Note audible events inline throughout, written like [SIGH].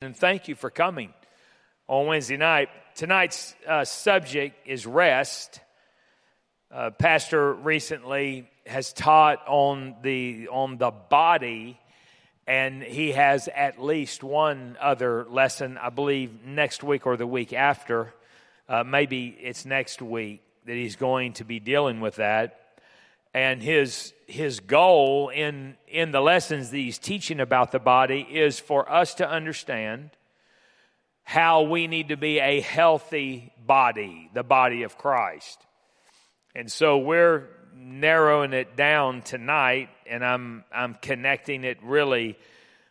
And thank you for coming on Wednesday night. Tonight's uh, subject is rest. Uh, Pastor recently has taught on the on the body, and he has at least one other lesson, I believe, next week or the week after. Uh, maybe it's next week that he's going to be dealing with that and his his goal in in the lessons that he's teaching about the body is for us to understand how we need to be a healthy body, the body of Christ. And so we're narrowing it down tonight and I'm I'm connecting it really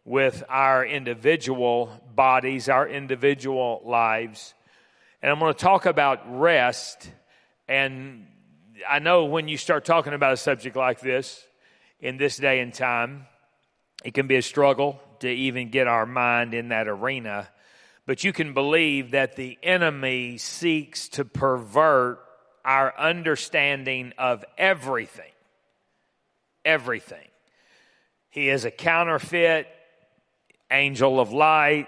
with our individual bodies, our individual lives. And I'm going to talk about rest and I know when you start talking about a subject like this in this day and time, it can be a struggle to even get our mind in that arena. But you can believe that the enemy seeks to pervert our understanding of everything. Everything. He is a counterfeit angel of light,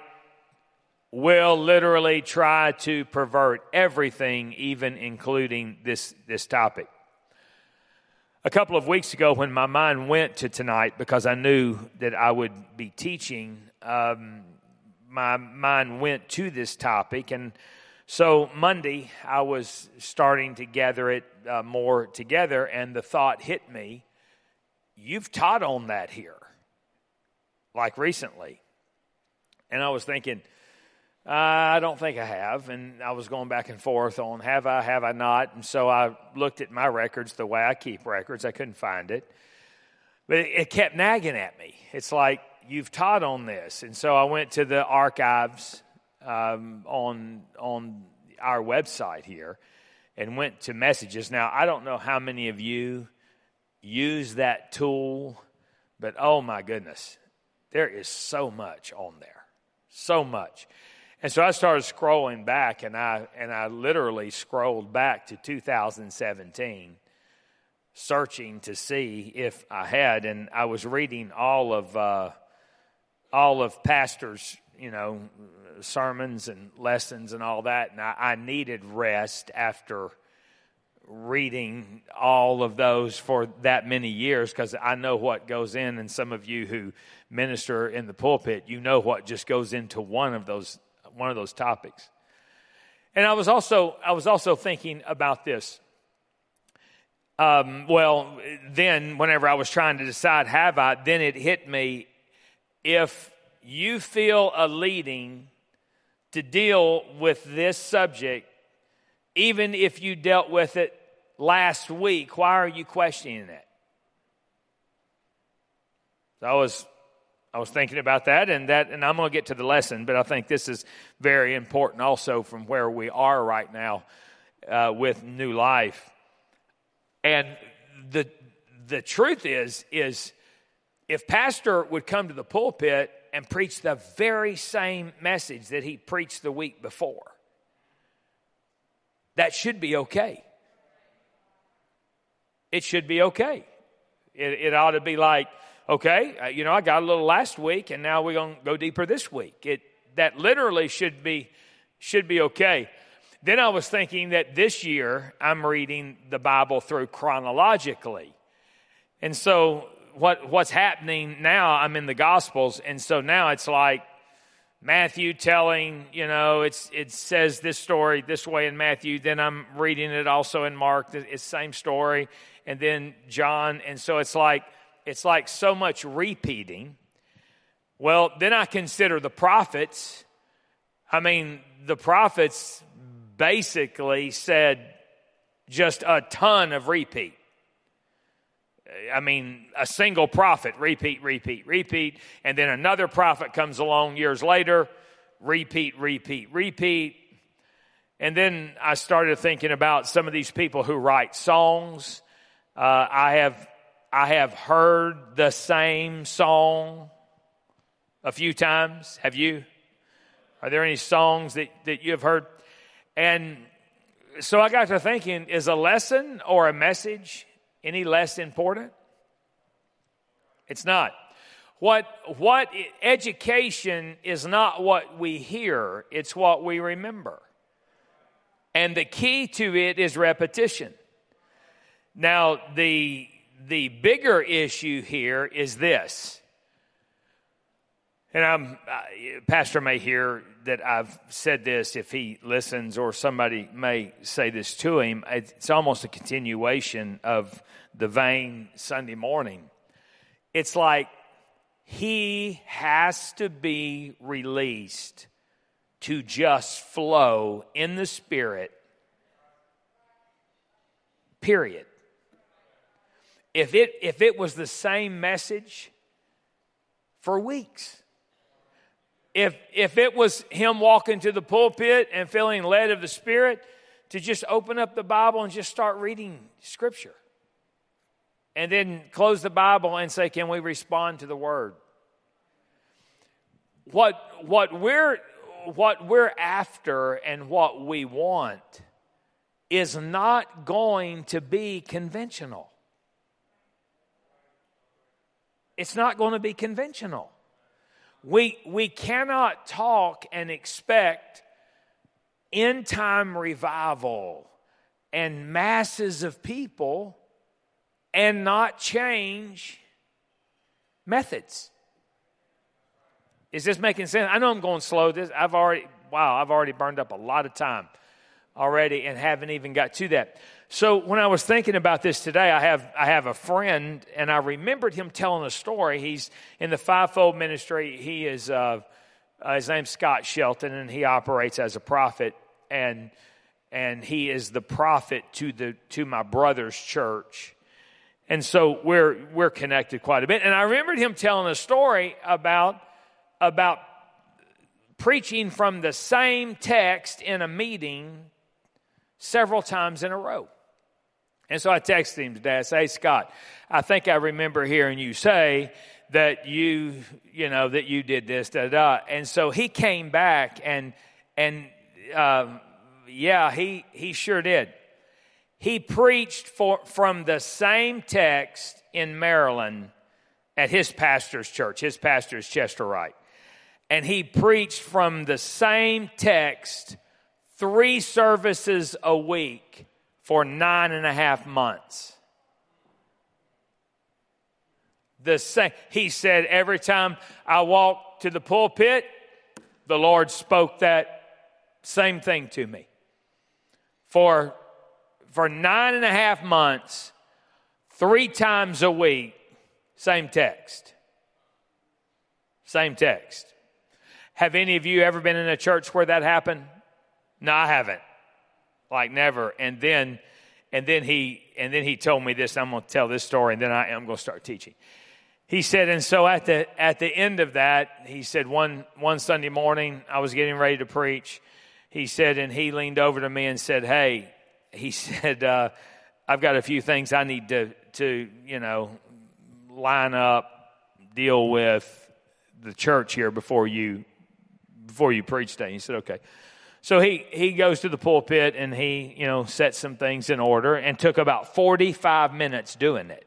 will literally try to pervert everything, even including this, this topic. A couple of weeks ago, when my mind went to tonight, because I knew that I would be teaching, um, my mind went to this topic. And so Monday, I was starting to gather it uh, more together, and the thought hit me you've taught on that here, like recently. And I was thinking, I don't think I have. And I was going back and forth on have I, have I not. And so I looked at my records the way I keep records. I couldn't find it. But it, kept nagging at me. It's like, you've taught on this. And so I went to the archives um, on, on our website here and went to messages. Now, I don't know how many of you use that tool, but oh my goodness, there is so much on there. So much. And so I started scrolling back, and I and I literally scrolled back to 2017, searching to see if I had. And I was reading all of uh, all of pastors, you know, sermons and lessons and all that, and I, I needed rest after reading all of those for that many years because I know what goes in, and some of you who minister in the pulpit, you know what just goes into one of those one of those topics. And I was also I was also thinking about this. Um, well, then whenever I was trying to decide have I, then it hit me if you feel a leading to deal with this subject, even if you dealt with it last week, why are you questioning it? So I was I was thinking about that, and that, and I'm going to get to the lesson, but I think this is very important also from where we are right now uh, with new life. And the the truth is is if pastor would come to the pulpit and preach the very same message that he preached the week before, that should be okay. It should be okay. It, it ought to be like okay, uh, you know, I got a little last week and now we're going to go deeper this week. It, that literally should be, should be okay. Then I was thinking that this year I'm reading the Bible through chronologically. And so what, what's happening now, I'm in the Gospels. And so now it's like Matthew telling, you know, it's, it says this story this way in Matthew. Then I'm reading it also in Mark. It's same story. And then John. And so it's like, it's like so much repeating. Well, then I consider the prophets. I mean, the prophets basically said just a ton of repeat. I mean, a single prophet, repeat, repeat, repeat. And then another prophet comes along years later, repeat, repeat, repeat. And then I started thinking about some of these people who write songs. Uh, I have I have heard the same song a few times. Have you? Are there any songs that, that you have heard? And so I got to thinking is a lesson or a message any less important? It's not. What, what education is not what we hear, it's what we remember. And the key to it is repetition. Now, the, the bigger issue here is this. And I'm, uh, Pastor may hear that I've said this if he listens, or somebody may say this to him. It's almost a continuation of the vein Sunday morning. It's like he has to be released to just flow in the Spirit, period. If it, if it was the same message for weeks, if, if it was him walking to the pulpit and feeling led of the Spirit, to just open up the Bible and just start reading Scripture and then close the Bible and say, Can we respond to the Word? What, what, we're, what we're after and what we want is not going to be conventional. It's not going to be conventional. We, we cannot talk and expect end time revival and masses of people and not change methods. Is this making sense? I know I'm going slow. This I've already wow, I've already burned up a lot of time already and haven't even got to that. So when I was thinking about this today, I have I have a friend and I remembered him telling a story. He's in the fivefold ministry. He is uh, uh, his name's Scott Shelton and he operates as a prophet and and he is the prophet to the to my brother's church and so we're, we're connected quite a bit. And I remembered him telling a story about, about preaching from the same text in a meeting several times in a row. And so I texted him today. I say, hey, Scott, I think I remember hearing you say that you, you know, that you did this, da da. And so he came back and, and, um, yeah, he, he sure did he preached for, from the same text in Maryland at his pastor's church. His pastor is Chester Wright. And he preached from the same text three services a week for nine and a half months. The same, he said, every time I walked to the pulpit, the Lord spoke that same thing to me. For for nine and a half months, three times a week, same text. Same text. Have any of you ever been in a church where that happened? No, I haven't. Like never. And then and then he and then he told me this. I'm going to tell this story, and then I am going to start teaching. He said, and so at the at the end of that, he said one one Sunday morning, I was getting ready to preach. He said, and he leaned over to me and said, "Hey, he [LAUGHS] said, uh, I've got a few things I need to, to, you know, line up, deal with the church here before you, before you preach today. He said, okay. So he, he goes to the pulpit and he, you know, sets some things in order and took about 45 minutes doing it.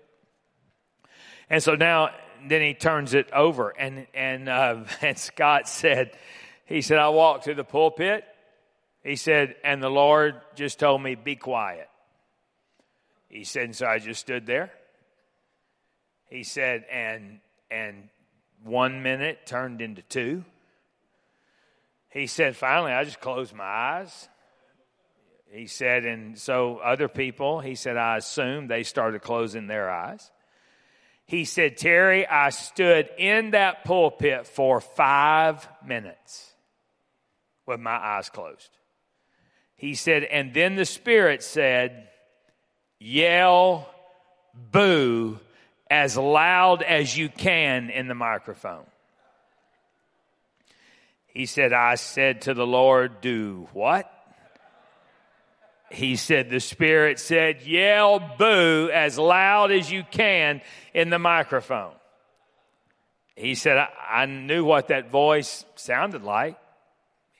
And so now, then he turns it over and, and, uh, [LAUGHS] and Scott said, he said, I walked to the pulpit he said, and the Lord just told me, be quiet. He said, and so I just stood there. He said, and, and one minute turned into two. He said, finally, I just closed my eyes. He said, and so other people, he said, I assume they started closing their eyes. He said, Terry, I stood in that pulpit for five minutes with my eyes closed. He said, and then the Spirit said, yell, boo as loud as you can in the microphone. He said, I said to the Lord, do what? He said, the Spirit said, yell boo as loud as you can in the microphone. He said, I, I knew what that voice sounded like.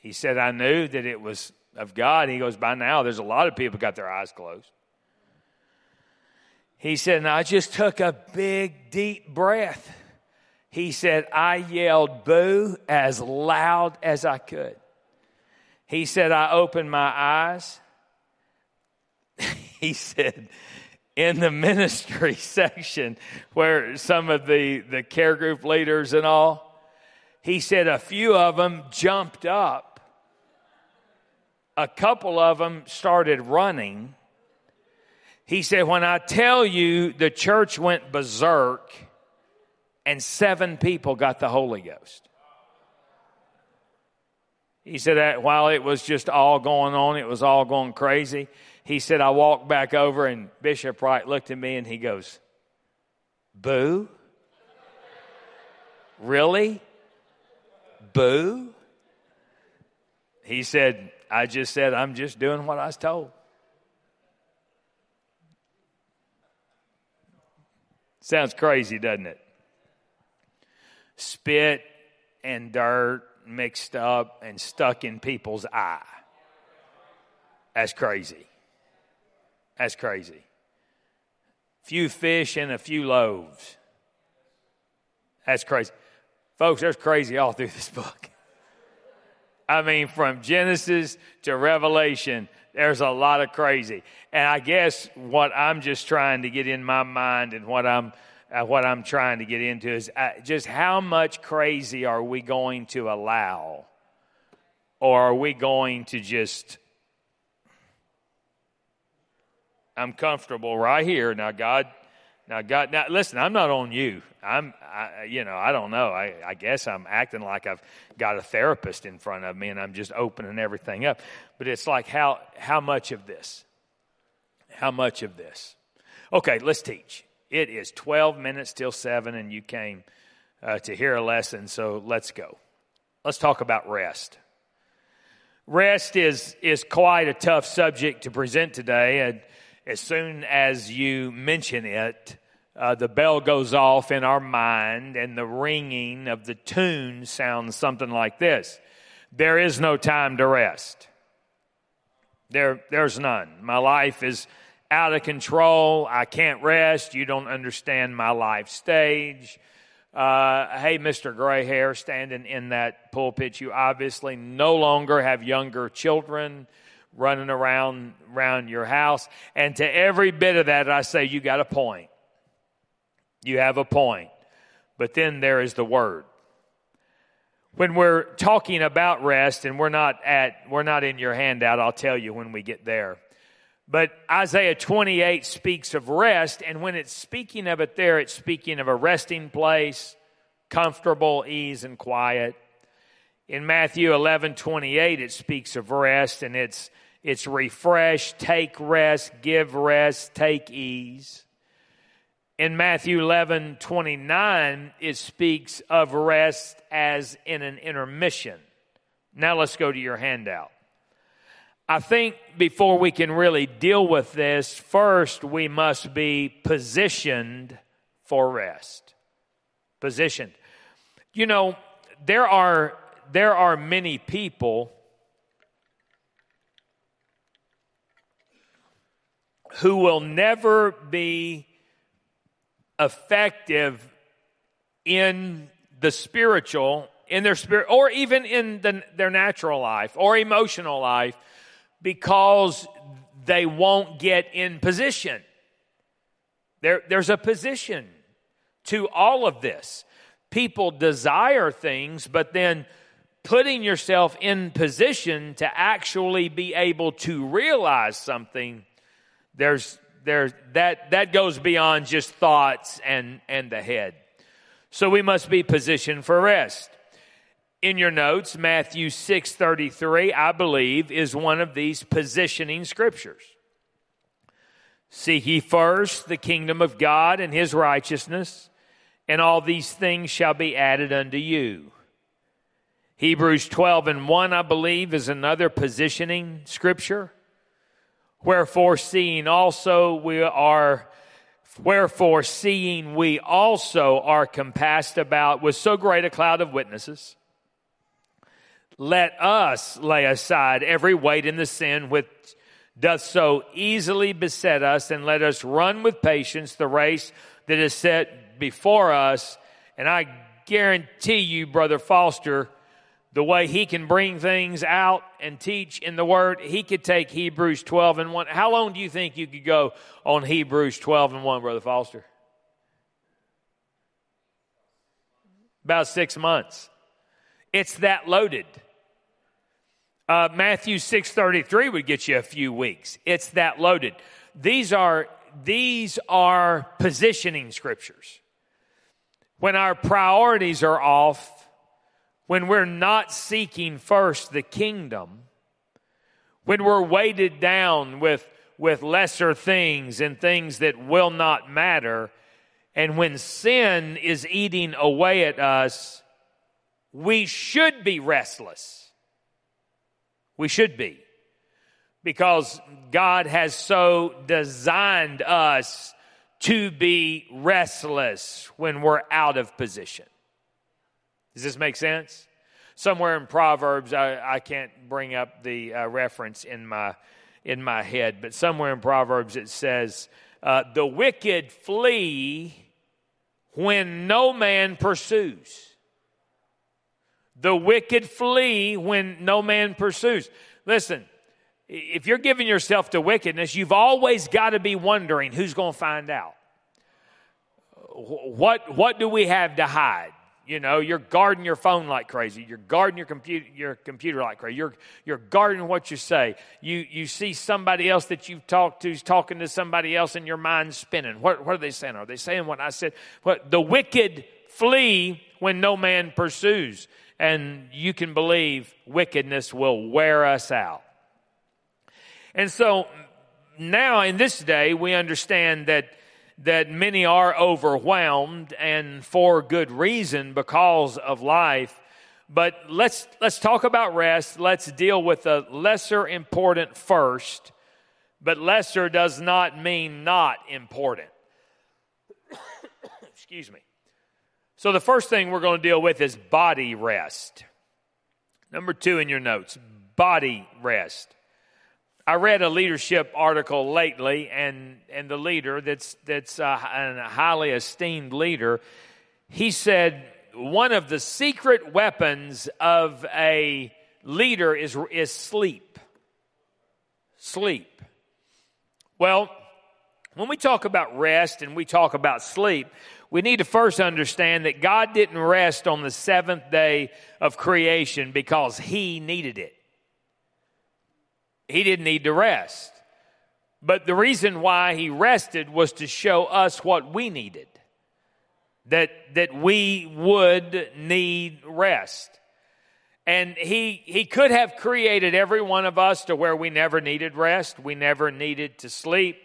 He said, I knew that it was of God. He goes, by now, there's a lot of people got their eyes closed. He said, and I just took a big, deep breath. He said, I yelled boo as loud as I could. He said, I opened my eyes. [LAUGHS] he said, in the ministry [LAUGHS] section where some of the, the care group leaders and all, he said a few of them jumped up. A couple of them started running. He said, When I tell you the church went berserk and seven people got the Holy Ghost. He said that while it was just all going on, it was all going crazy. He said, I walked back over and Bishop Wright looked at me and he goes, Boo? Really? Boo? He said, I just said, I'm just doing what I was told. Sounds crazy, doesn't it? Spit and dirt mixed up and stuck in people's eye. That's crazy. That's crazy. Few fish and a few loaves. That's crazy. Folks, there's crazy all through this book. I mean, from Genesis to Revelation, there's a lot of crazy. And I guess what I'm just trying to get in my mind and what I'm uh, what I'm trying to get into is uh, just how much crazy are we going to allow? Or are we going to just, I'm comfortable right here. Now, God, now, God, now listen, I'm not on you. I'm, I, you know, I don't know. I, I guess I'm acting like I've got a therapist in front of me and I'm just opening everything up. But it's like, how, how much of this? How much of this? Okay, let's teach. It is 12 minutes till 7, and you came uh, to hear a lesson, so let's go. Let's talk about rest. Rest is, is quite a tough subject to present today. And as soon as you mention it, uh, the bell goes off in our mind, and the ringing of the tune sounds something like this There is no time to rest. There, there's none. My life is out of control. I can't rest. You don't understand my life stage. Uh, hey, Mr. Gray Hair, standing in that pulpit, you obviously no longer have younger children running around around your house. And to every bit of that, I say you got a point. You have a point. But then there is the word. When we're talking about rest, and we're not at we're not in your handout, I'll tell you when we get there. But Isaiah 28 speaks of rest, and when it's speaking of it there, it's speaking of a resting place, comfortable, ease, and quiet. In Matthew 11 28, it speaks of rest, and it's, it's refresh, take rest, give rest, take ease. In Matthew 11 29, it speaks of rest as in an intermission. Now let's go to your handout. I think before we can really deal with this, first we must be positioned for rest. Positioned. You know, there are there are many people who will never be effective in the spiritual, in their spirit, or even in the, their natural life or emotional life because they won't get in position. There, there's a position to all of this. People desire things, but then putting yourself in position to actually be able to realize something, there's, there's, that, that goes beyond just thoughts and, and the head. So we must be positioned for rest in your notes, Matthew 6:33, I believe, is one of these positioning scriptures. Seek ye first the kingdom of God and his righteousness, and all these things shall be added unto you. Hebrews 12 and 1, I believe, is another positioning scripture. Wherefore, seeing also we are Wherefore, seeing we also are compassed about with so great a cloud of witnesses, let us lay aside every weight in the sin which doth so easily beset us, and let us run with patience the race that is set before us. And I guarantee you, Brother Foster, the way he can bring things out and teach in the Word, he could take Hebrews 12 and 1. How long do you think you could go on Hebrews 12 and 1, Brother Foster? About six months. It's that loaded. Uh, Matthew 6.33 would get you a few weeks. It's that loaded. These are, these are positioning scriptures. When our priorities are off, when we're not seeking first the kingdom, when we're weighted down with, with lesser things and things that will not matter, and when sin is eating away at us, we should be restless. We should be. Because God has so designed us to be restless when we're out of position. Does this make sense? Somewhere in Proverbs, I, I can't bring up the uh, reference in my in my head, but somewhere in Proverbs it says, uh, "The wicked flee when no man pursues." The wicked flee when no man pursues. Listen, if you're giving yourself to wickedness, you've always got to be wondering who's going to find out. What, what do we have to hide? You know, you're guarding your phone like crazy. You're guarding your computer, your computer like crazy. You're, you're guarding what you say. You, you see somebody else that you've talked to is talking to somebody else and your mind's spinning. What, what are they saying? Are they saying what I said? What, the wicked flee when no man pursues. And you can believe wickedness will wear us out. And so now in this day, we understand that that many are overwhelmed and for good reason because of life. But let's, let's talk about rest. Let's deal with the lesser important first. But lesser does not mean not important. [COUGHS] Excuse me. So the first thing we're going to deal with is body rest. Number two in your notes body rest. I read a leadership article lately, and, and the leader, that's, that's uh, a, a highly esteemed leader, he said one of the secret weapons of a leader is, is sleep. Sleep. Well, when we talk about rest and we talk about sleep, we need to first understand that God didn't rest on the seventh day of creation because He needed it. He didn't need to rest. But the reason why he rested was to show us what we needed. That, that we would need rest. And he, he could have created every one of us to where we never needed rest, we never needed to sleep,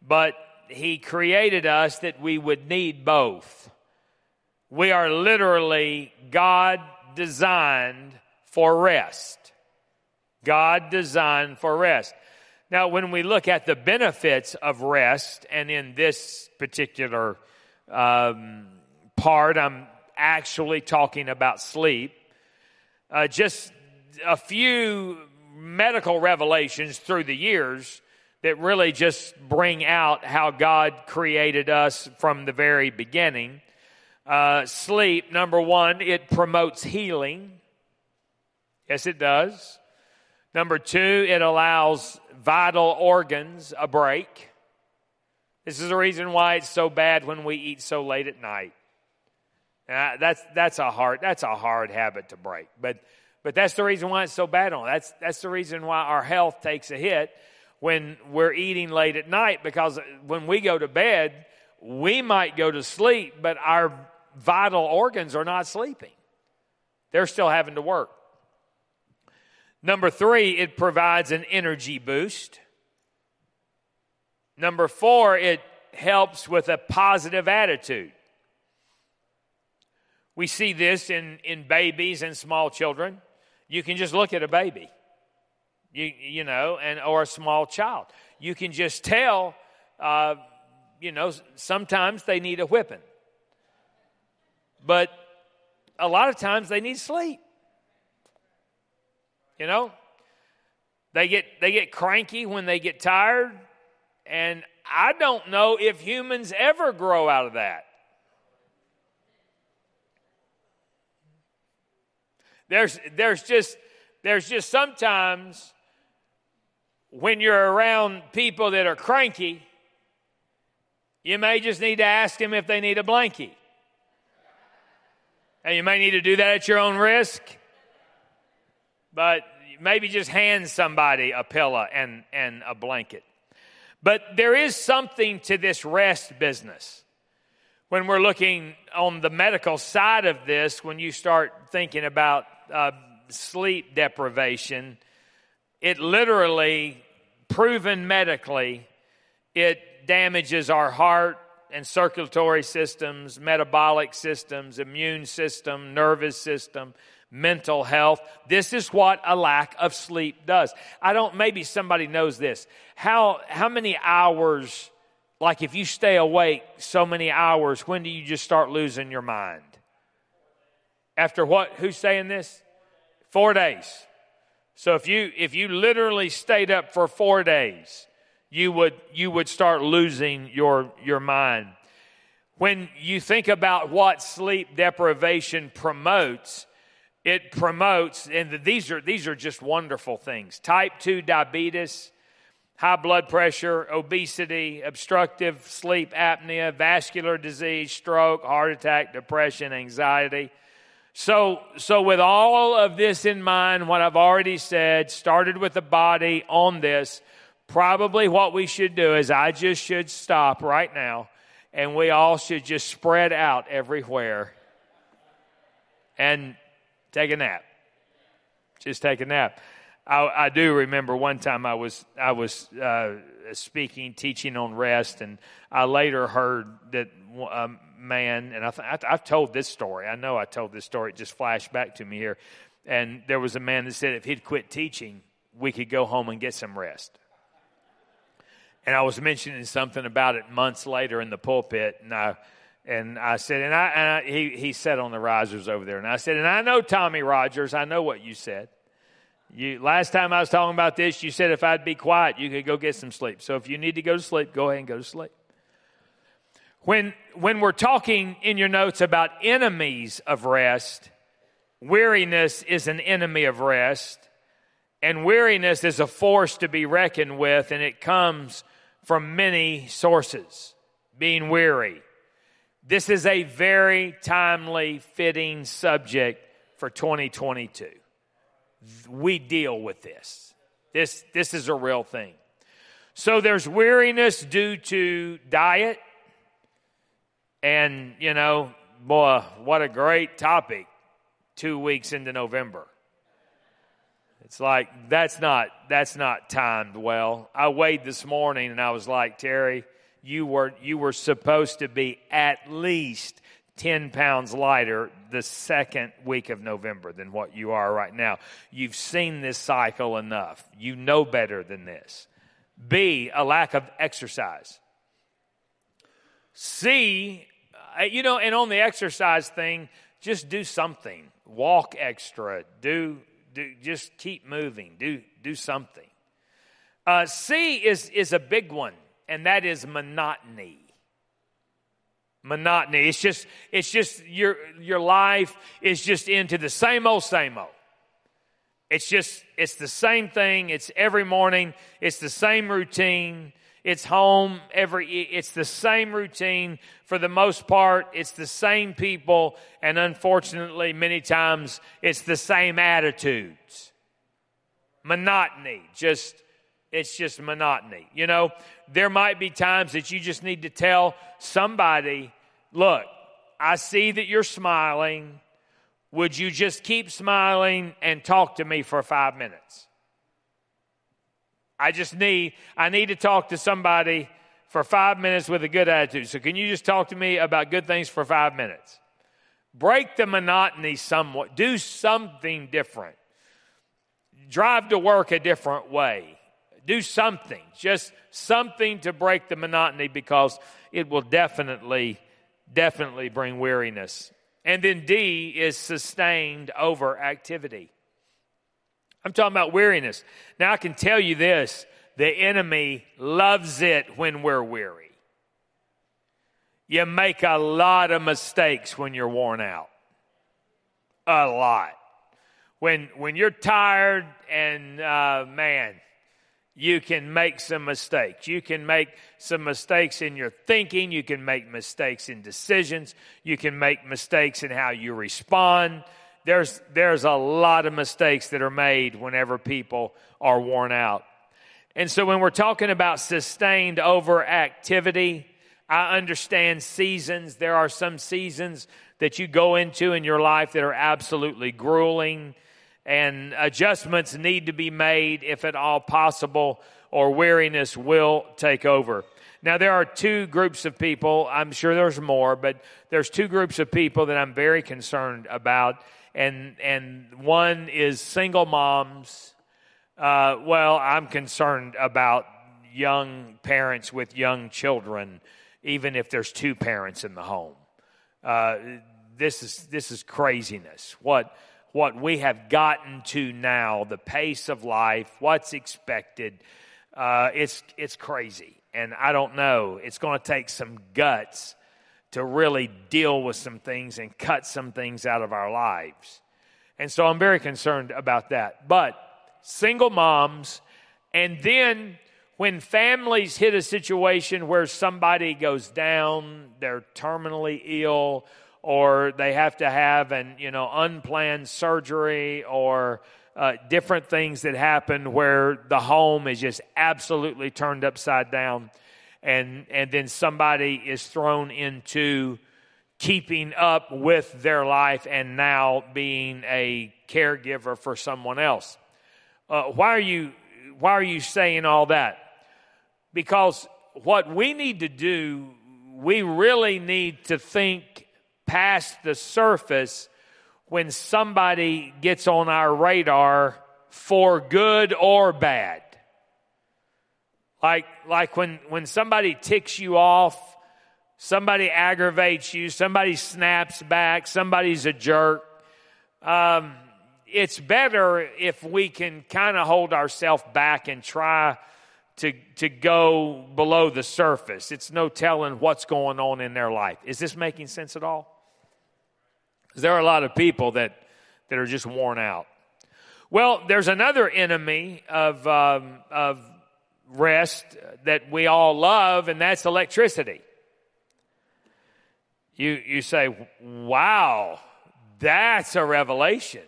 but he created us that we would need both. We are literally God designed for rest. God designed for rest. Now, when we look at the benefits of rest, and in this particular um, part, I'm actually talking about sleep, uh, just a few medical revelations through the years that really just bring out how God created us from the very beginning. Uh, sleep, number one, it promotes healing. Yes, it does. Number two, it allows vital organs a break. This is the reason why it's so bad when we eat so late at night. Uh, that's that's a hard that's a hard habit to break, but but that's the reason why it's so bad on. That's that's the reason why our health takes a hit when we're eating late at night because when we go to bed, we might go to sleep, but our vital organs are not sleeping. They're still having to work. Number three, it provides an energy boost. Number four, it helps with a positive attitude. We see this in, in babies and small children. You can just look at a baby, you, you know, and or a small child. You can just tell, uh, you know, sometimes they need a whipping. But a lot of times they need sleep. You know? They get they get cranky when they get tired, and I don't know if humans ever grow out of that. There's, there's just, there's just sometimes when you're around people that are cranky, you may just need to ask them if they need a blankie. And you may need to do that at your own risk. But maybe just hand somebody a pillow and, and a blanket. But there is something to this rest business. When we're looking on the medical side of this, when you start thinking about uh, sleep deprivation, it literally, proven medically, it damages our heart and circulatory systems, metabolic systems, immune system, nervous system, mental health. This is what a lack of sleep does. I don't, maybe somebody knows this. How, how many hours, like if you stay awake so many hours, when do you just start losing your mind? After what? Who's saying this? Four days. So if you, if you literally stayed up for four days, you would, you would start losing your, your mind. When you think about what sleep deprivation promotes, it promotes, and these are, these are just wonderful things type 2 diabetes, high blood pressure, obesity, obstructive sleep apnea, vascular disease, stroke, heart attack, depression, anxiety. So, so with all of this in mind, what I've already said, started with the body on this, probably what we should do is I just should stop right now and we all should just spread out everywhere and Take a nap. Just take a nap. I, I do remember one time I was I was uh, speaking, teaching on rest, and I later heard that a man, and I th- I've told this story. I know I told this story. It just flashed back to me here. And there was a man that said if he'd quit teaching, we could go home and get some rest. And I was mentioning something about it months later in the pulpit, and I and I said, and I, and I, he, he sat on the risers over there. And I said, and I know Tommy Rogers. I know what you said. You, last time I was talking about this, you said if I'd be quiet, you could go get some sleep. So if you need to go to sleep, go ahead and go to sleep. When, when we're talking in your notes about enemies of rest, weariness is an enemy of rest. And weariness is a force to be reckoned with, and it comes from many sources. Being weary, this is a very timely, fitting subject for 2022. We deal with this. This, this is a real thing. So there's weariness due to diet. And, you know, boy, what a great topic two weeks into November. It's like that's not that's not timed well. I weighed this morning and I was like, Terry, you were, you were supposed to be at least 10 pounds lighter the second week of November than what you are right now. You've seen this cycle enough. You know better than this. B, a lack of exercise. C, uh, you know, and on the exercise thing, just do something. Walk extra. Do, do just keep moving. Do, do something. Uh, C is, is a big one and that is monotony monotony. It's just it's just your your life is just into the same old same old. It's just it's the same thing. It's every morning. It's the same routine. It's home every it's the same routine for the most part. It's the same people. And unfortunately many times it's the same attitudes. Monotony. Just it's just monotony. You know, there might be times that you just need to tell somebody, look, I see that you're smiling. Would you just keep smiling and talk to me for five minutes? I just need, I need to talk to somebody for five minutes with a good attitude. So can you just talk to me about good things for five minutes? Break the monotony somewhat. Do something different. Drive to work a different way do something, just something to break the monotony because it will definitely, definitely bring weariness. And then D is sustained over activity. I'm talking about weariness. Now, I can tell you this the enemy loves it when we're weary. You make a lot of mistakes when you're worn out. A lot. When, when you're tired and, uh, man, you can make some mistakes. You can make some mistakes in your thinking. You can make mistakes in decisions. You can make mistakes in how you respond. There's, there's a lot of mistakes that are made whenever people are worn out. And so when we're talking about sustained overactivity, I understand seasons. There are some seasons that you go into in your life that are absolutely grueling and adjustments need to be made if at all possible, or weariness will take over. Now, there are two groups of people. I'm sure there's more, but there's two groups of people that I'm very concerned about. And, and one is single moms. Uh, well, I'm concerned about young parents with young children, even if there's two parents in the home. Uh, this is this is craziness. What what we have gotten to now, the pace of life, what's expected. Uh, it's, it's crazy. And I don't know. It's going to take some guts to really deal with some things and cut some things out of our lives. And so I'm very concerned about that. But single moms, and then when families hit a situation where somebody goes down, they're terminally ill, or they have to have an you know unplanned surgery or uh, different things that happen where the home is just absolutely turned upside down. And and then somebody is thrown into keeping up with their life and now being a caregiver for someone else. Uh, why are you why are you saying all that? Because what we need to do we really need to think past the surface when somebody gets on our radar for good or bad. Like, like when, when somebody ticks you off, somebody aggravates you, somebody snaps back, somebody's a jerk. Um, it's better if we can kind of hold ourselves back and try to, to go below the surface. It's no telling what's going on in their life. Is this making sense at all? There are a lot of people that, that are just worn out. Well, there's another enemy of, um, of rest that we all love, and that's electricity. You, you say, wow, that's a revelation.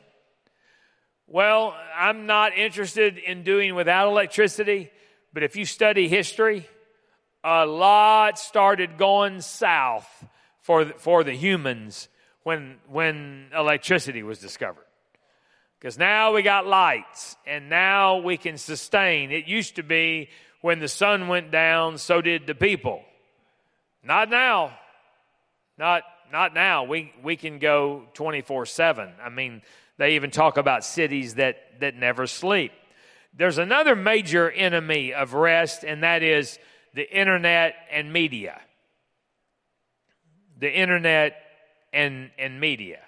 Well, I'm not interested in doing without electricity, but if you study history, a lot started going south for the, for the humans when, when electricity was discovered. Because now we got lights and now we can sustain. It used to be when the sun went down, so did the people. Not now. Not, not now. We, we can go 24 7. I mean, they even talk about cities that, that never sleep. There's another major enemy of rest, and that is the internet and media. The internet and, and media.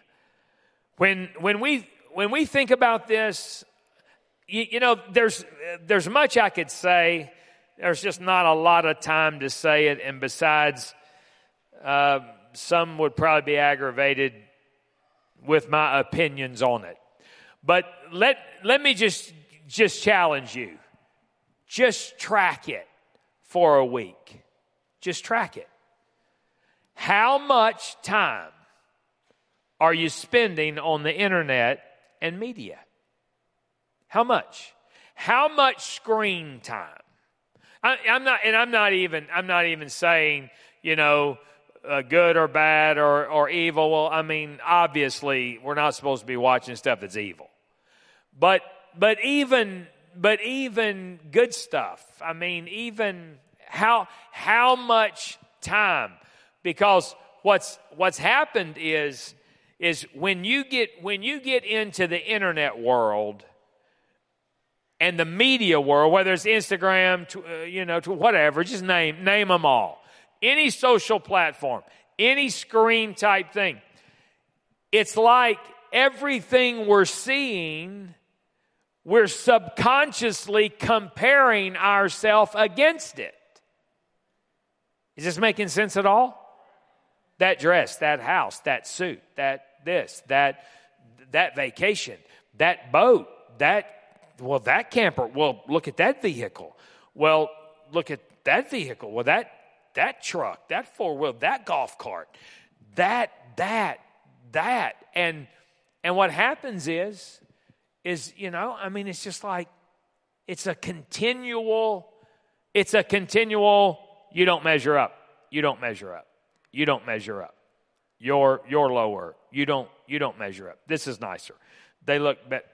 When, when, we, when we think about this, you, you know, there's, there's much I could say. There's just not a lot of time to say it. And besides, uh, some would probably be aggravated with my opinions on it. But let, let me just, just challenge you. Just track it for a week. Just track it. How much time are you spending on the internet and media? How much? How much screen time? I, am not, and I'm not even, I'm not even saying, you know, uh, good or bad or, or evil. Well, I mean, obviously, we're not supposed to be watching stuff that's evil. But, but even, but even good stuff. I mean, even how, how much time? Because what's, what's happened is, is when you get when you get into the internet world and the media world, whether it's Instagram, to, uh, you know, to whatever, just name name them all, any social platform, any screen type thing, it's like everything we're seeing, we're subconsciously comparing ourselves against it. Is this making sense at all? That dress, that house, that suit, that this, that, that vacation. that boat, that, well, that camper, well, look at that vehicle. Well, look at that vehicle. Well, that, that truck, that four wheel, that golf cart, that, that, that. And, and what happens is, is, you know, I mean, it's just like, it's a continual, it's a continual, you don't measure up. You don't measure up. You don't measure up. You're, you're lower. You don't, you don't measure up. This is nicer. They look better.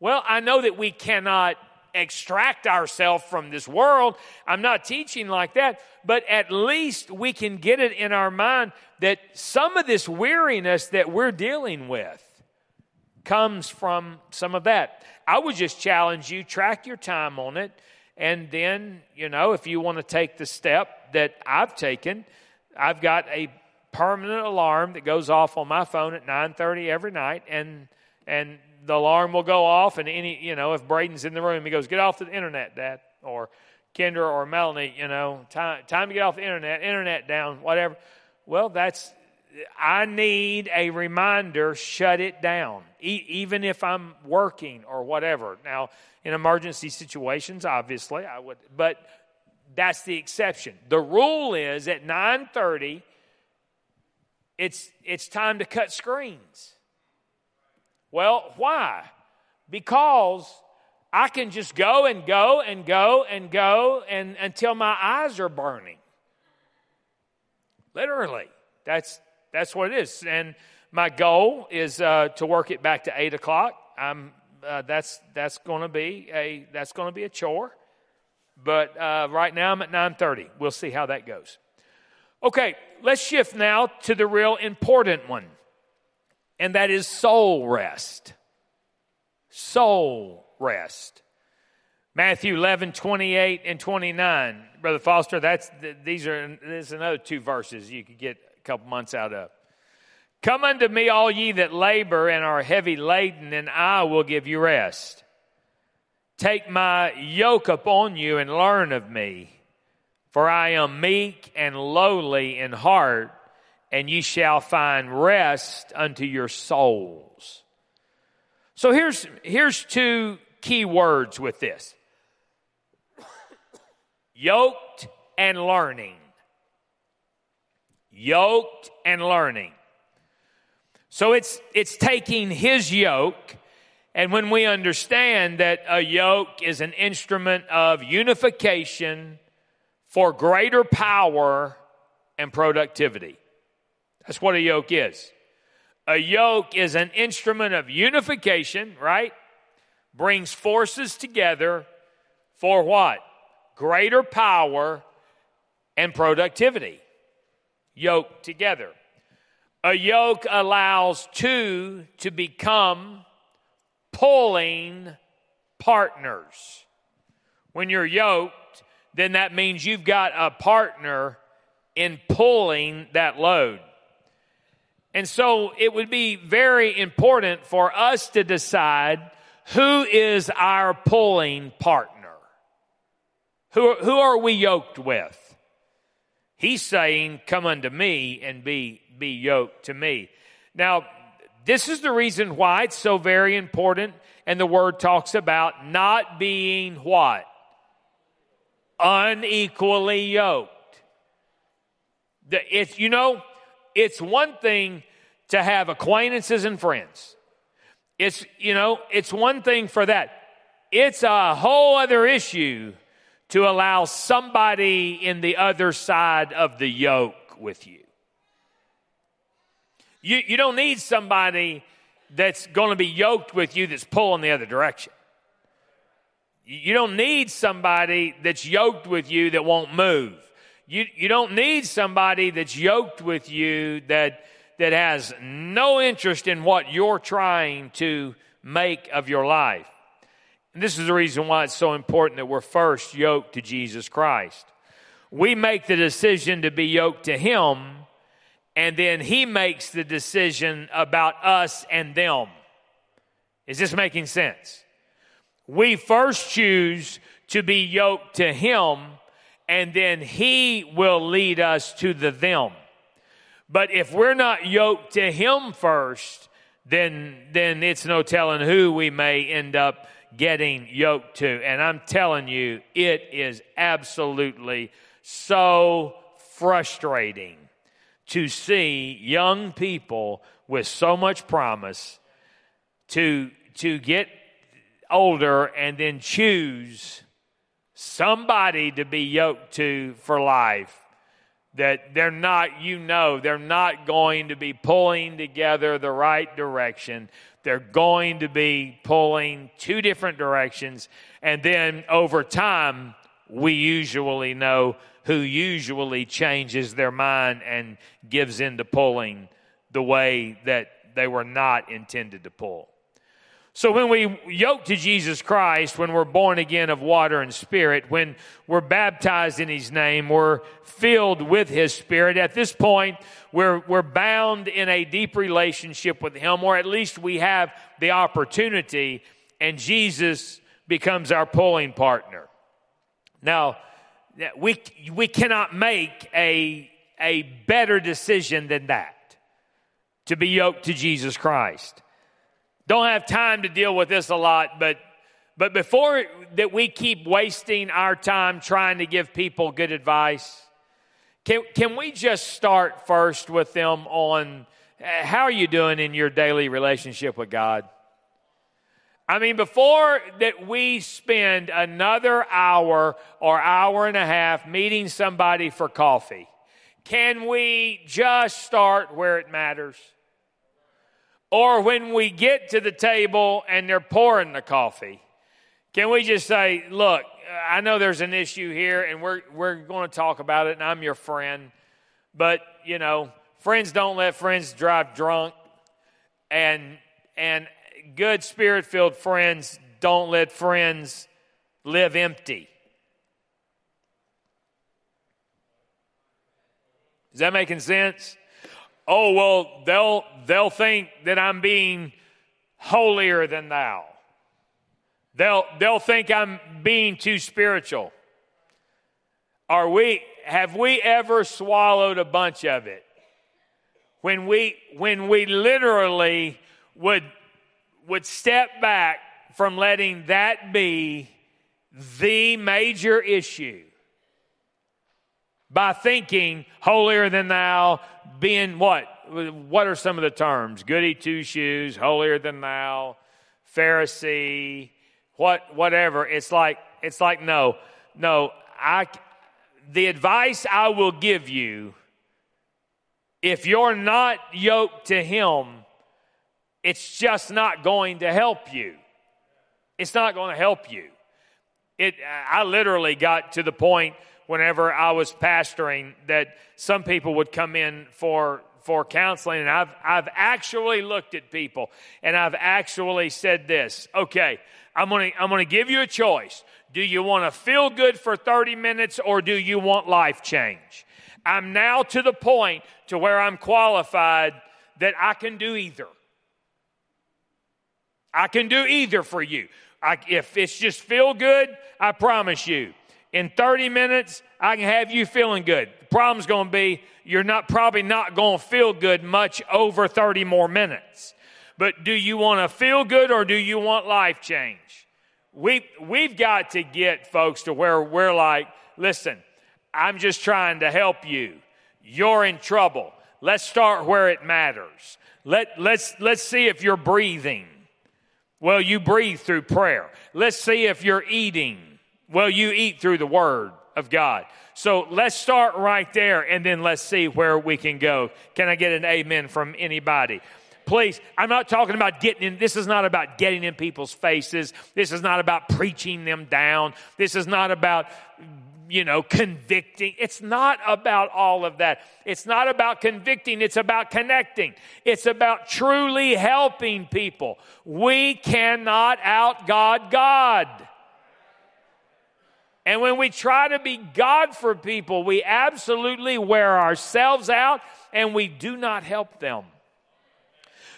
Well, I know that we cannot extract ourselves from this world. I'm not teaching like that, but at least we can get it in our mind that some of this weariness that we're dealing with comes from some of that. I would just challenge you track your time on it and then, you know, if you want to take the step that I've taken, I've got a permanent alarm that goes off on my phone at 9:30 every night and and the alarm will go off, and any, you know, if Braden's in the room, he goes, Get off the internet, Dad. Or Kendra or Melanie, you know, time, time to get off the internet, internet down, whatever. Well, that's, I need a reminder, shut it down, e- even if I'm working or whatever. Now, in emergency situations, obviously, I would, but that's the exception. The rule is at 9:30 it's it's time to cut screens. Well, why? Because I can just go and go and go and go and until my eyes are burning. Literally, that's that's what it is. And my goal is uh, to work it back to eight o'clock. I'm uh, that's that's going to be a that's going to be a chore. But uh, right now I'm at nine thirty. We'll see how that goes. Okay, let's shift now to the real important one and that is soul rest. Soul rest. Matthew 11, 28 and 29. Brother Foster, that's, these are, there's another two verses you could get a couple months out of. Come unto me, all ye that labor and are heavy laden, and I will give you rest. Take my yoke upon you and learn of me, for I am meek and lowly in heart and ye shall find rest unto your souls. So here's, here's two key words with this yoked and learning. Yoked and learning. So it's, it's taking his yoke, and when we understand that a yoke is an instrument of unification for greater power and productivity. That's what a yoke is. A yoke is an instrument of unification, right? Brings forces together for what? Greater power and productivity. Yoke together. A yoke allows two to become pulling partners. When you're yoked, then that means you've got a partner in pulling that load. And so it would be very important for us to decide who is our pulling partner. Who, who are we yoked with? He's saying, Come unto me and be, be yoked to me. Now, this is the reason why it's so very important. And the word talks about not being what? Unequally yoked. It's, you know, it's one thing to have acquaintances and friends. It's, you know, it's one thing for that. It's a whole other issue to allow somebody in the other side of the yoke with you. You, you don't need somebody that's going to be yoked with you that's pulling the other direction. You don't need somebody that's yoked with you that won't move. You, you don't need somebody that's yoked with you that, that has no interest in what you're trying to make of your life. And this is the reason why it's so important that we're first yoked to Jesus Christ. We make the decision to be yoked to Him, and then He makes the decision about us and them. Is this making sense? We first choose to be yoked to Him and then He will lead us to the them. But if we're not yoked to Him first, then, then it's no telling who we may end up getting yoked to. And I'm telling you, it is absolutely so frustrating to see young people with so much promise to, to get older and then choose somebody to be yoked to for life that they're not, you know, they're not going to be pulling together the right direction. They're going to be pulling two different directions. And then over time, we usually know who usually changes their mind and gives into pulling the way that they were not intended to pull. So when we yoke to Jesus Christ, when we're born again of water and spirit, when we're baptized in His name, we're filled with His Spirit. At this point, we're, we're bound in a deep relationship with Him, or at least we have the opportunity, and Jesus becomes our pulling partner. Now, we, we cannot make a, a better decision than that to be yoked to Jesus Christ. Don't have time to deal with this a lot, but but before that we keep wasting our time trying to give people good advice, can, can we just start first with them on how are you doing in your daily relationship with God? I mean, before that we spend another hour or hour and a half meeting somebody for coffee, can we just start where it matters? Or when we get to the table and they're pouring the coffee, can we just say, look, I know there's an issue here and we're, we're going to talk about it and I'm your friend, but, you know, friends don't let friends drive drunk and, and good spirit filled friends don't let friends live empty. Is that making sense? Oh, well, they'll, they'll think that I'm being holier than thou. They'll, they'll think I'm being too spiritual. Are we, have we ever swallowed a bunch of it? When we, when we literally would, would step back from letting that be the major issue by thinking holier than thou, being what? What are some of the terms? Goody two shoes, holier than thou, Pharisee, what, whatever. It's like, it's like, no, no, I, the advice I will give you, if you're not yoked to Him, it's just not going to help you. It's not going to help you. It, I literally got to the point whenever I was pastoring that some people would come in for for counseling and I've I've actually looked at people and I've actually said this, okay, I'm going to I'm going to give you a choice. Do you want to feel good for 30 minutes or do you want life change? I'm now to the point to where I'm qualified that I can do either. I can do either for you. I, if it's just feel good, I promise you, in 30 minutes, I can have you feeling good. The problem's going to be you're not probably not going to feel good much over 30 more minutes. But do you want to feel good or do you want life change? We, we've got to get folks to where we're like, listen, I'm just trying to help you. You're in trouble. Let's start where it matters. Let, let's, let's see if you're breathing. Well, you breathe through prayer. Let's see if you're eating. Well, you eat through the Word of God. So let's start right there and then let's see where we can go. Can I get an amen from anybody? Please, I'm not talking about getting in, this is not about getting in people's faces. This is not about preaching them down. This is not about, you know, convicting. It's not about all of that. It's not about convicting. It's about connecting. It's about truly helping people. We cannot out God God. And when we try to be God for people, we absolutely wear ourselves out and we do not help them.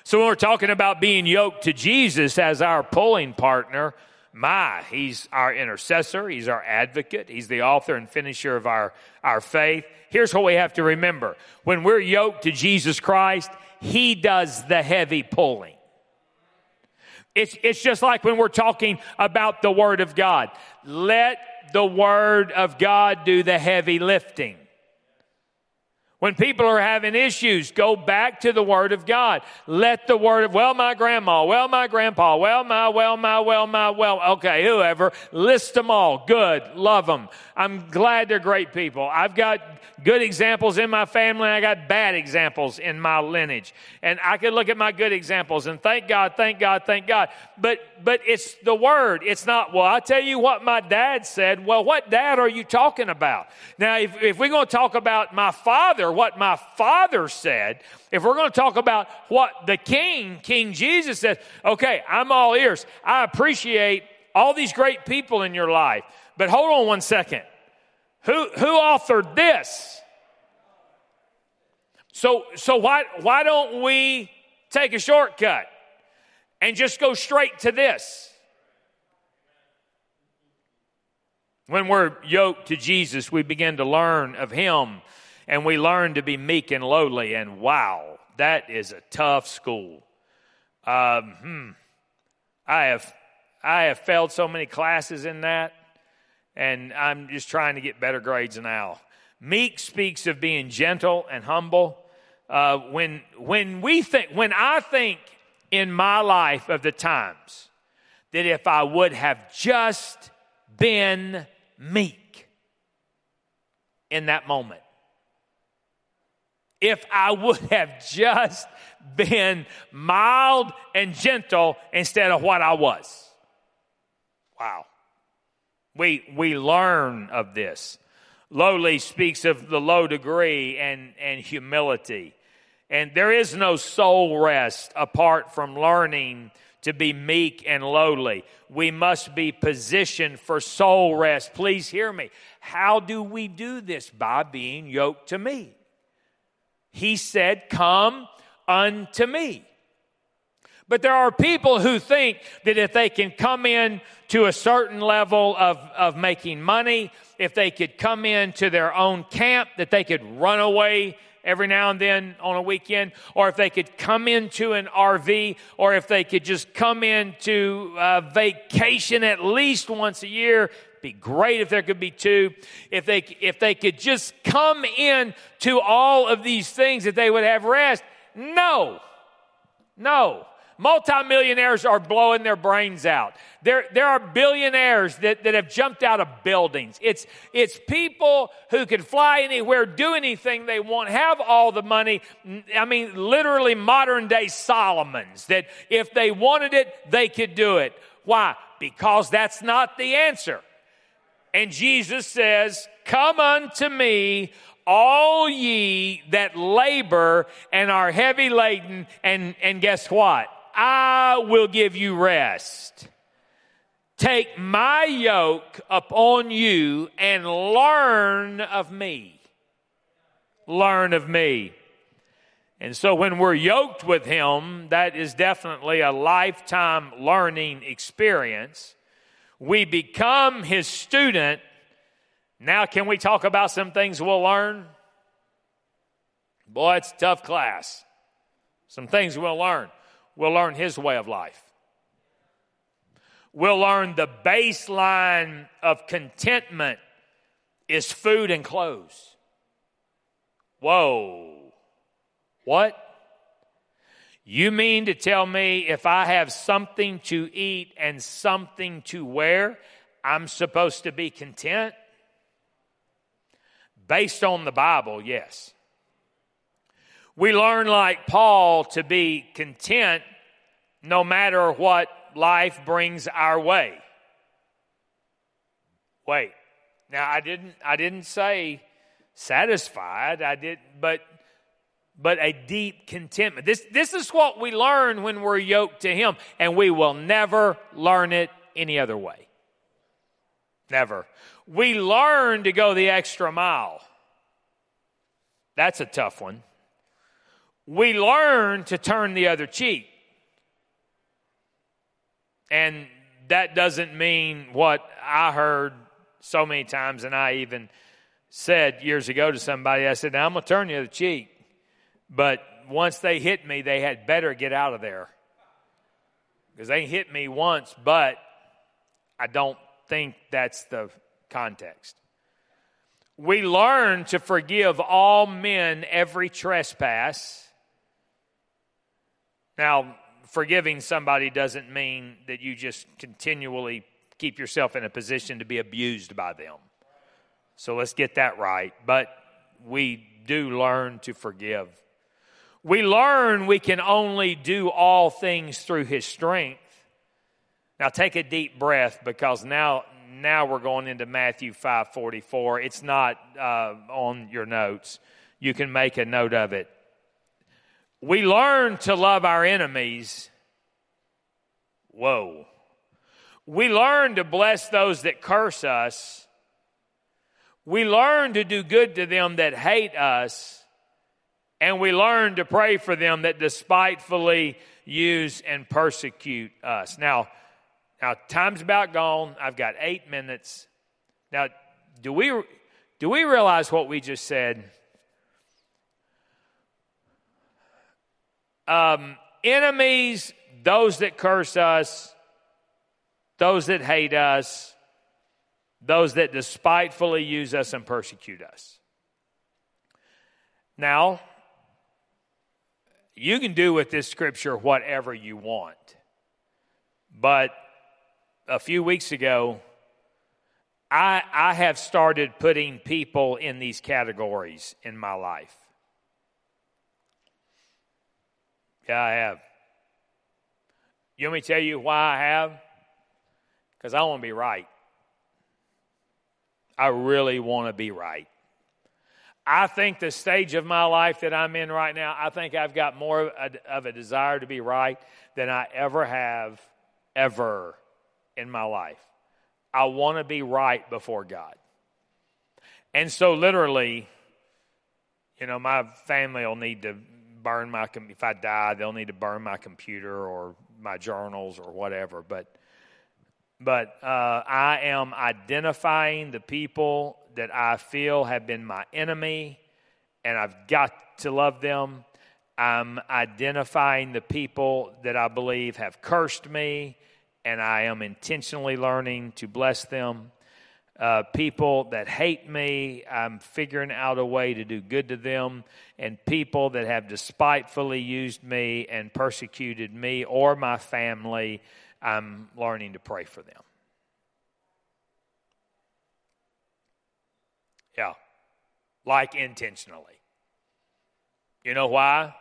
So when we're talking about being yoked to Jesus as our pulling partner, my, he's our intercessor, he's our advocate, he's the author and finisher of our, our faith. Here's what we have to remember. When we're yoked to Jesus Christ, he does the heavy pulling. It's, it's just like when we're talking about the Word of God. Let the Word of God do the heavy lifting. When people are having issues, go back to the Word of God. Let the Word of, well, my grandma, well, my grandpa, well, my, well, my, well, my, well, okay, whoever, list them all. Good. Love them. I'm glad they're great people. I've got good examples in my family. I got bad examples in my lineage. And I can look at my good examples and thank God, thank God, thank God. But, but it's the word. It's not, well, I tell you what my dad said. Well, what dad are you talking about? Now, if, if we're going to talk about my father, what my father said, if we're going to talk about what the king, King Jesus said, okay, I'm all ears. I appreciate all these great people in your life. But hold on one second. Who, who authored this? So, so why, why don't we take a shortcut and just go straight to this? When we're yoked to Jesus, we begin to learn of Him and we learn to be meek and lowly. And wow, that is a tough school. Um, hmm. I have I have failed so many classes in that and I'm just trying to get better grades now. Meek speaks of being gentle and humble. Uh, when when we think when I think in my life of the times that if I would have just been meek in that moment, if I would [LAUGHS] have just been mild and gentle instead of what I was. Wow. We, we learn of this. Lowly speaks of the low degree and, and humility. And there is no soul rest apart from learning to be meek and lowly. We must be positioned for soul rest. Please hear me. How do we do this? By being yoked to me. He said, Come unto me. But there are people who think that if they can come in to a certain level of, of making money, if they could come into their own camp, that they could run away every now and then on a weekend, or if they could come into an RV, or if they could just come into a uh, vacation at least once a year. Be great if there could be two. If they if they could just come in to all of these things that they would have rest. No, no. Multimillionaires are blowing their brains out. There, there are billionaires that, that have jumped out of buildings. It's, it's people who can fly anywhere, do anything they want, have all the money. I mean, literally modern day Solomons, that if they wanted it, they could do it. Why? Because that's not the answer. And Jesus says, Come unto me, all ye that labor and are heavy laden, and, and guess what? I will give you rest. Take my yoke upon you and learn of me. Learn of me. And so when we're yoked with Him, that is definitely a lifetime learning experience. We become His student. Now, can we talk about some things we'll learn? Boy, it's a tough class. Some things we'll learn. We'll learn His way of life. We'll learn the baseline of contentment is food and clothes. Whoa. What? You mean to tell me if I have something to eat and something to wear, I'm supposed to be content? Based on the Bible, yes. We learn, like Paul, to be content no matter what life brings our way. Wait. Now I didn't I didn't say satisfied. I did but but a deep contentment. This this is what we learn when we're yoked to him and we will never learn it any other way. Never. We learn to go the extra mile. That's a tough one we learn to turn the other cheek. And that doesn't mean what I heard so many times, and I even said years ago to somebody, I said, now I'm going to turn the other cheek. But once they hit me, they had better get out of there. because they hit me once, but I don't think that's the context. We learn to forgive all men every trespass. Now, forgiving somebody doesn't mean that you just continually keep yourself in a position to be abused by them. So let's get that right. But we do learn to forgive. We learn we can only do all things through his strength. Now take a deep breath because now now we're going into Matthew 5:44. It's not uh, on your notes. You can make a note of it. We learn to love our enemies. Whoa. We learn to bless those that curse us. We learn to do good to them that hate us. And we learn to pray for them that despitefully use and persecute us. Now, now time's about gone. I've got eight minutes. Now, do we do we realize what we just said? Um, enemies, those that curse us, those that hate us, those that despitefully use us and persecute us. Now, you can do with this scripture whatever you want. But a few weeks ago, I, I have started putting people in these categories in my life. Yeah, I have. You want me to tell you why I have? Because I want to be right. I really want to be right. I think the stage of my life that I'm in right now, I think I've got more of a desire to be right than I ever have, ever in my life. I want to be right before God. And so, literally, you know, my family will need to burn my, if I die, they'll need to burn my computer or my journals or whatever. But but uh, I am identifying the people that I feel have been my enemy, and I've got to love them. I'm identifying the people that I believe have cursed me, and I am intentionally learning to bless them. Uh, people that hate me, I'm figuring out a way to do good to them. And people that have despitefully used me and persecuted me or my family, I'm learning to pray for them. Yeah, like intentionally. You know why?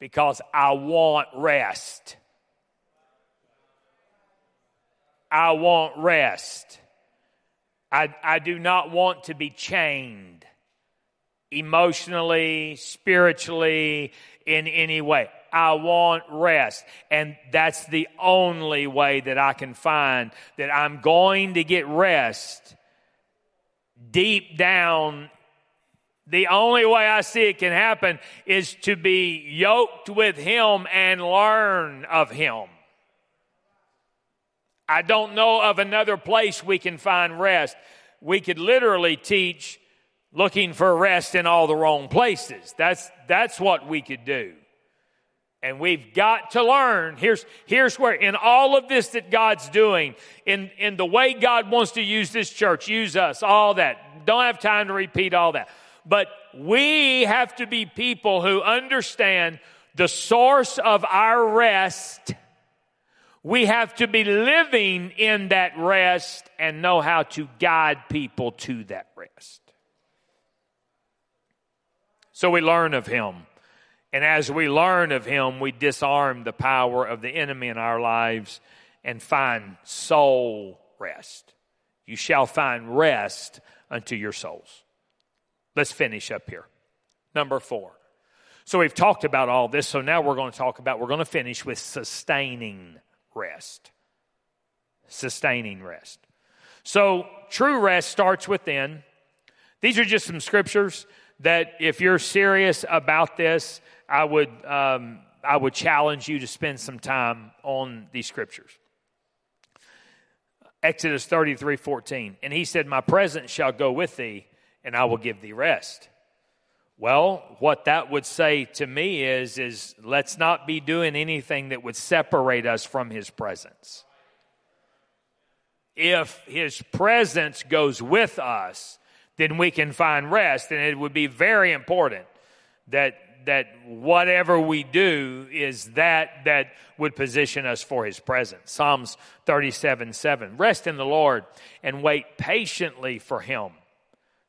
Because I want rest. I want rest. I, I do not want to be chained emotionally, spiritually, in any way. I want rest. And that's the only way that I can find that I'm going to get rest deep down. The only way I see it can happen is to be yoked with Him and learn of Him. I don't know of another place we can find rest. We could literally teach looking for rest in all the wrong places. That's, that's what we could do. And we've got to learn. Here's, here's where, in all of this that God's doing, in, in the way God wants to use this church, use us, all that. Don't have time to repeat all that. But we have to be people who understand the source of our rest. We have to be living in that rest and know how to guide people to that rest. So we learn of Him. And as we learn of him, we disarm the power of the enemy in our lives and find soul rest. You shall find rest unto your souls. Let's finish up here. Number four. So we've talked about all this, so now we're going to talk about, we're going to finish with sustaining rest. Sustaining rest. So true rest starts within. These are just some scriptures that if you're serious about this, I would, um, I would challenge you to spend some time on these scriptures. Exodus 33 14. And he said, My presence shall go with thee, and I will give thee rest. Well, what that would say to me is, is let's not be doing anything that would separate us from his presence. If his presence goes with us, then we can find rest. And it would be very important that that whatever we do is that that would position us for his presence. Psalms 37 7. Rest in the Lord and wait patiently for him.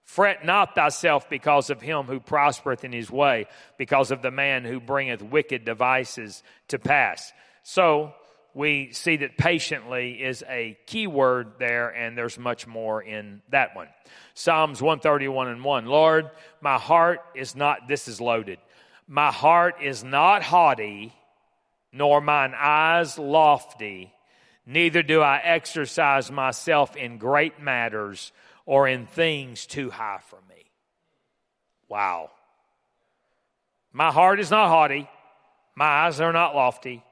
Fret not thyself because of him who prospereth in his way, because of the man who bringeth wicked devices to pass. So we see that patiently is a key word there, and there's much more in that one. Psalms 131 and 1. Lord, my heart is not, this is loaded. My heart is not haughty, nor mine eyes lofty, neither do I exercise myself in great matters or in things too high for me. Wow. My heart is not haughty, my eyes are not lofty,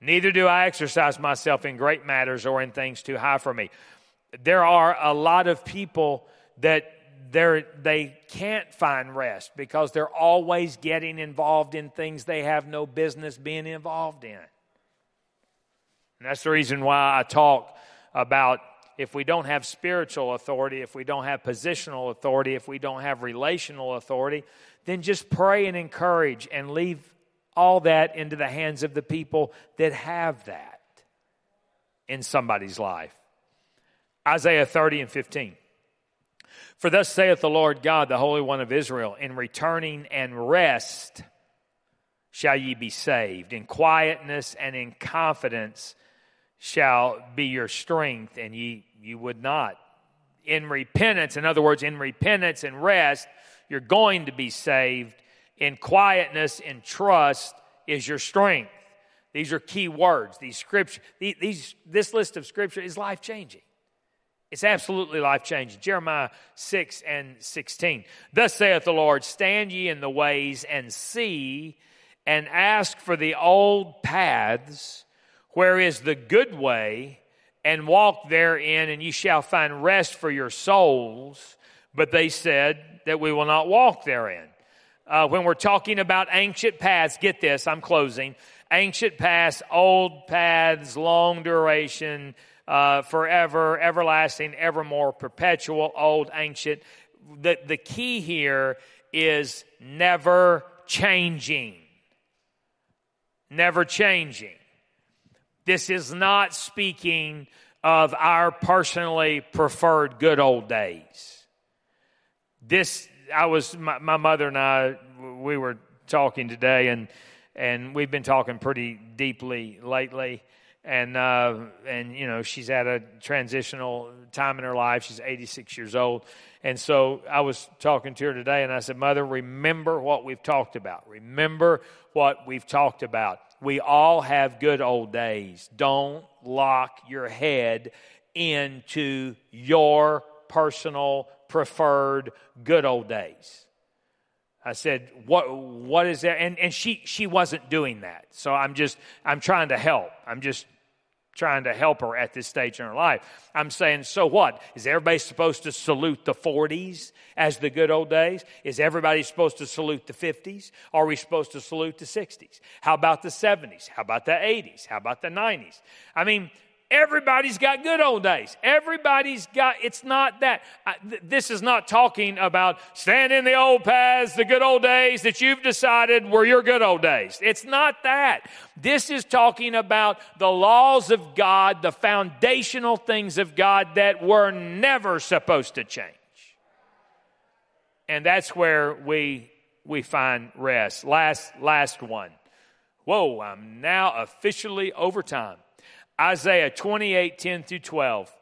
neither do I exercise myself in great matters or in things too high for me. There are a lot of people that they're, can't find rest because they're always getting involved in things they have no business being involved in. And that's the reason why I talk about if we don't have spiritual authority, if we don't have positional authority, if we don't have relational authority, then just pray and encourage and leave all that into the hands of the people that have that in somebody's life. Isaiah 30 and 15. For thus saith the Lord God, the Holy One of Israel, in returning and rest shall ye be saved. In quietness and in confidence shall be your strength, and ye you would not. In repentance, in other words, in repentance and rest, you're going to be saved. In quietness and trust is your strength. These are key words. These scripture, these, this list of scripture is life changing. It's absolutely life changing. Jeremiah 6 and 16. Thus saith the Lord, Stand ye in the ways and see and ask for the old paths, where is the good way, and walk therein, and ye shall find rest for your souls. But they said that we will not walk therein. Uh, when we're talking about ancient paths, get this, I'm closing. Ancient paths, old paths, long duration, uh, forever, everlasting, evermore, perpetual, old, ancient. The, the key here is never changing. Never changing. This is not speaking of our personally preferred good old days. This, I was, my, my mother and I, we were talking today, and and we've been talking pretty deeply lately. And uh, and you know she's at a transitional time in her life. She's 86 years old, and so I was talking to her today, and I said, "Mother, remember what we've talked about. Remember what we've talked about. We all have good old days. Don't lock your head into your personal preferred good old days. I said, "What? What is that?" And and she she wasn't doing that. So I'm just I'm trying to help. I'm just trying to help her at this stage in her life. I'm saying, so what? Is everybody supposed to salute the 40s as the good old days? Is everybody supposed to salute the 50s? Are we supposed to salute the 60s? How about the 70s? How about the 80s? How about the 90s? I mean, Everybody's got good old days. Everybody's got, it's not that. I, th- this is not talking about stand in the old paths, the good old days that you've decided were your good old days. It's not that. This is talking about the laws of God, the foundational things of God that were never supposed to change. And that's where we, we find rest. Last, last one. Whoa, I'm now officially over time. Isaiah 28 10 through 12.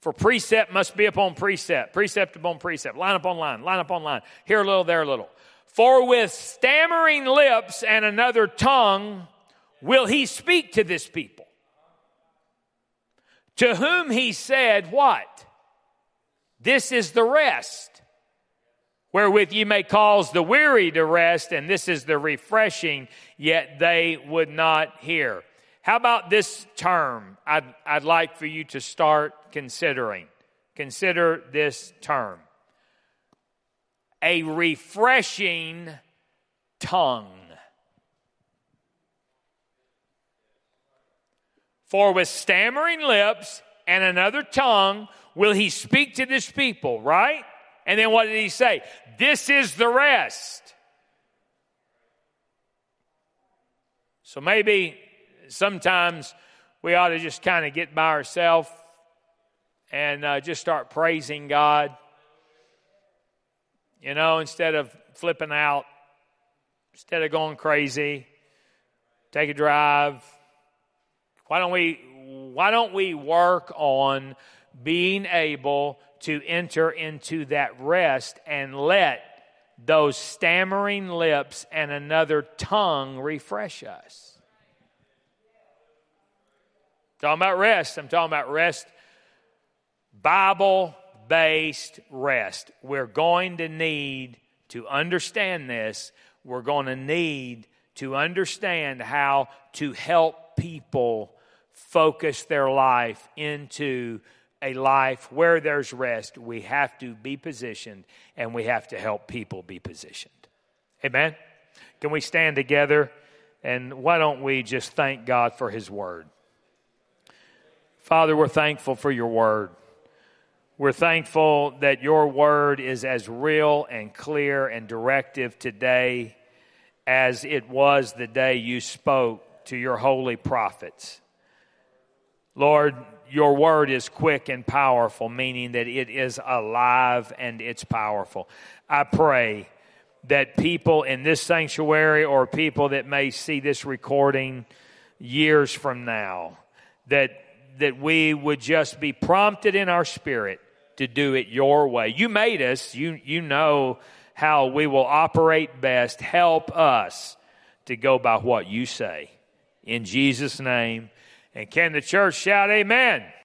For precept must be upon precept, precept upon precept, line upon line, line upon line, here a little, there a little. For with stammering lips and another tongue will he speak to this people. To whom he said, What? This is the rest, wherewith ye may cause the weary to rest, and this is the refreshing, yet they would not hear. How about this term? I'd, I'd like for you to start considering. Consider this term a refreshing tongue. For with stammering lips and another tongue will he speak to this people, right? And then what did he say? This is the rest. So maybe sometimes we ought to just kind of get by ourselves and uh, just start praising God. You know, instead of flipping out, instead of going crazy, take a drive. Why don't we why don't we work on being able to enter into that rest and let those stammering lips and another tongue refresh us? Talking about rest, I'm talking about rest, Bible based rest. We're going to need to understand this. We're going to need to understand how to help people focus their life into a life where there's rest. We have to be positioned and we have to help people be positioned. Amen? Can we stand together? And why don't we just thank God for His Word? Father, we're thankful for your Word. We're thankful that your Word is as real and clear and directive today as it was the day you spoke to your holy prophets. Lord, your word is quick and powerful, meaning that it is alive and it's powerful. I pray that people in this sanctuary or people that may see this recording years from now, that, that we would just be prompted in our spirit to do it your way. You made us, you, you know how we will operate best. Help us to go by what you say. In Jesus' name. And can the church shout amen?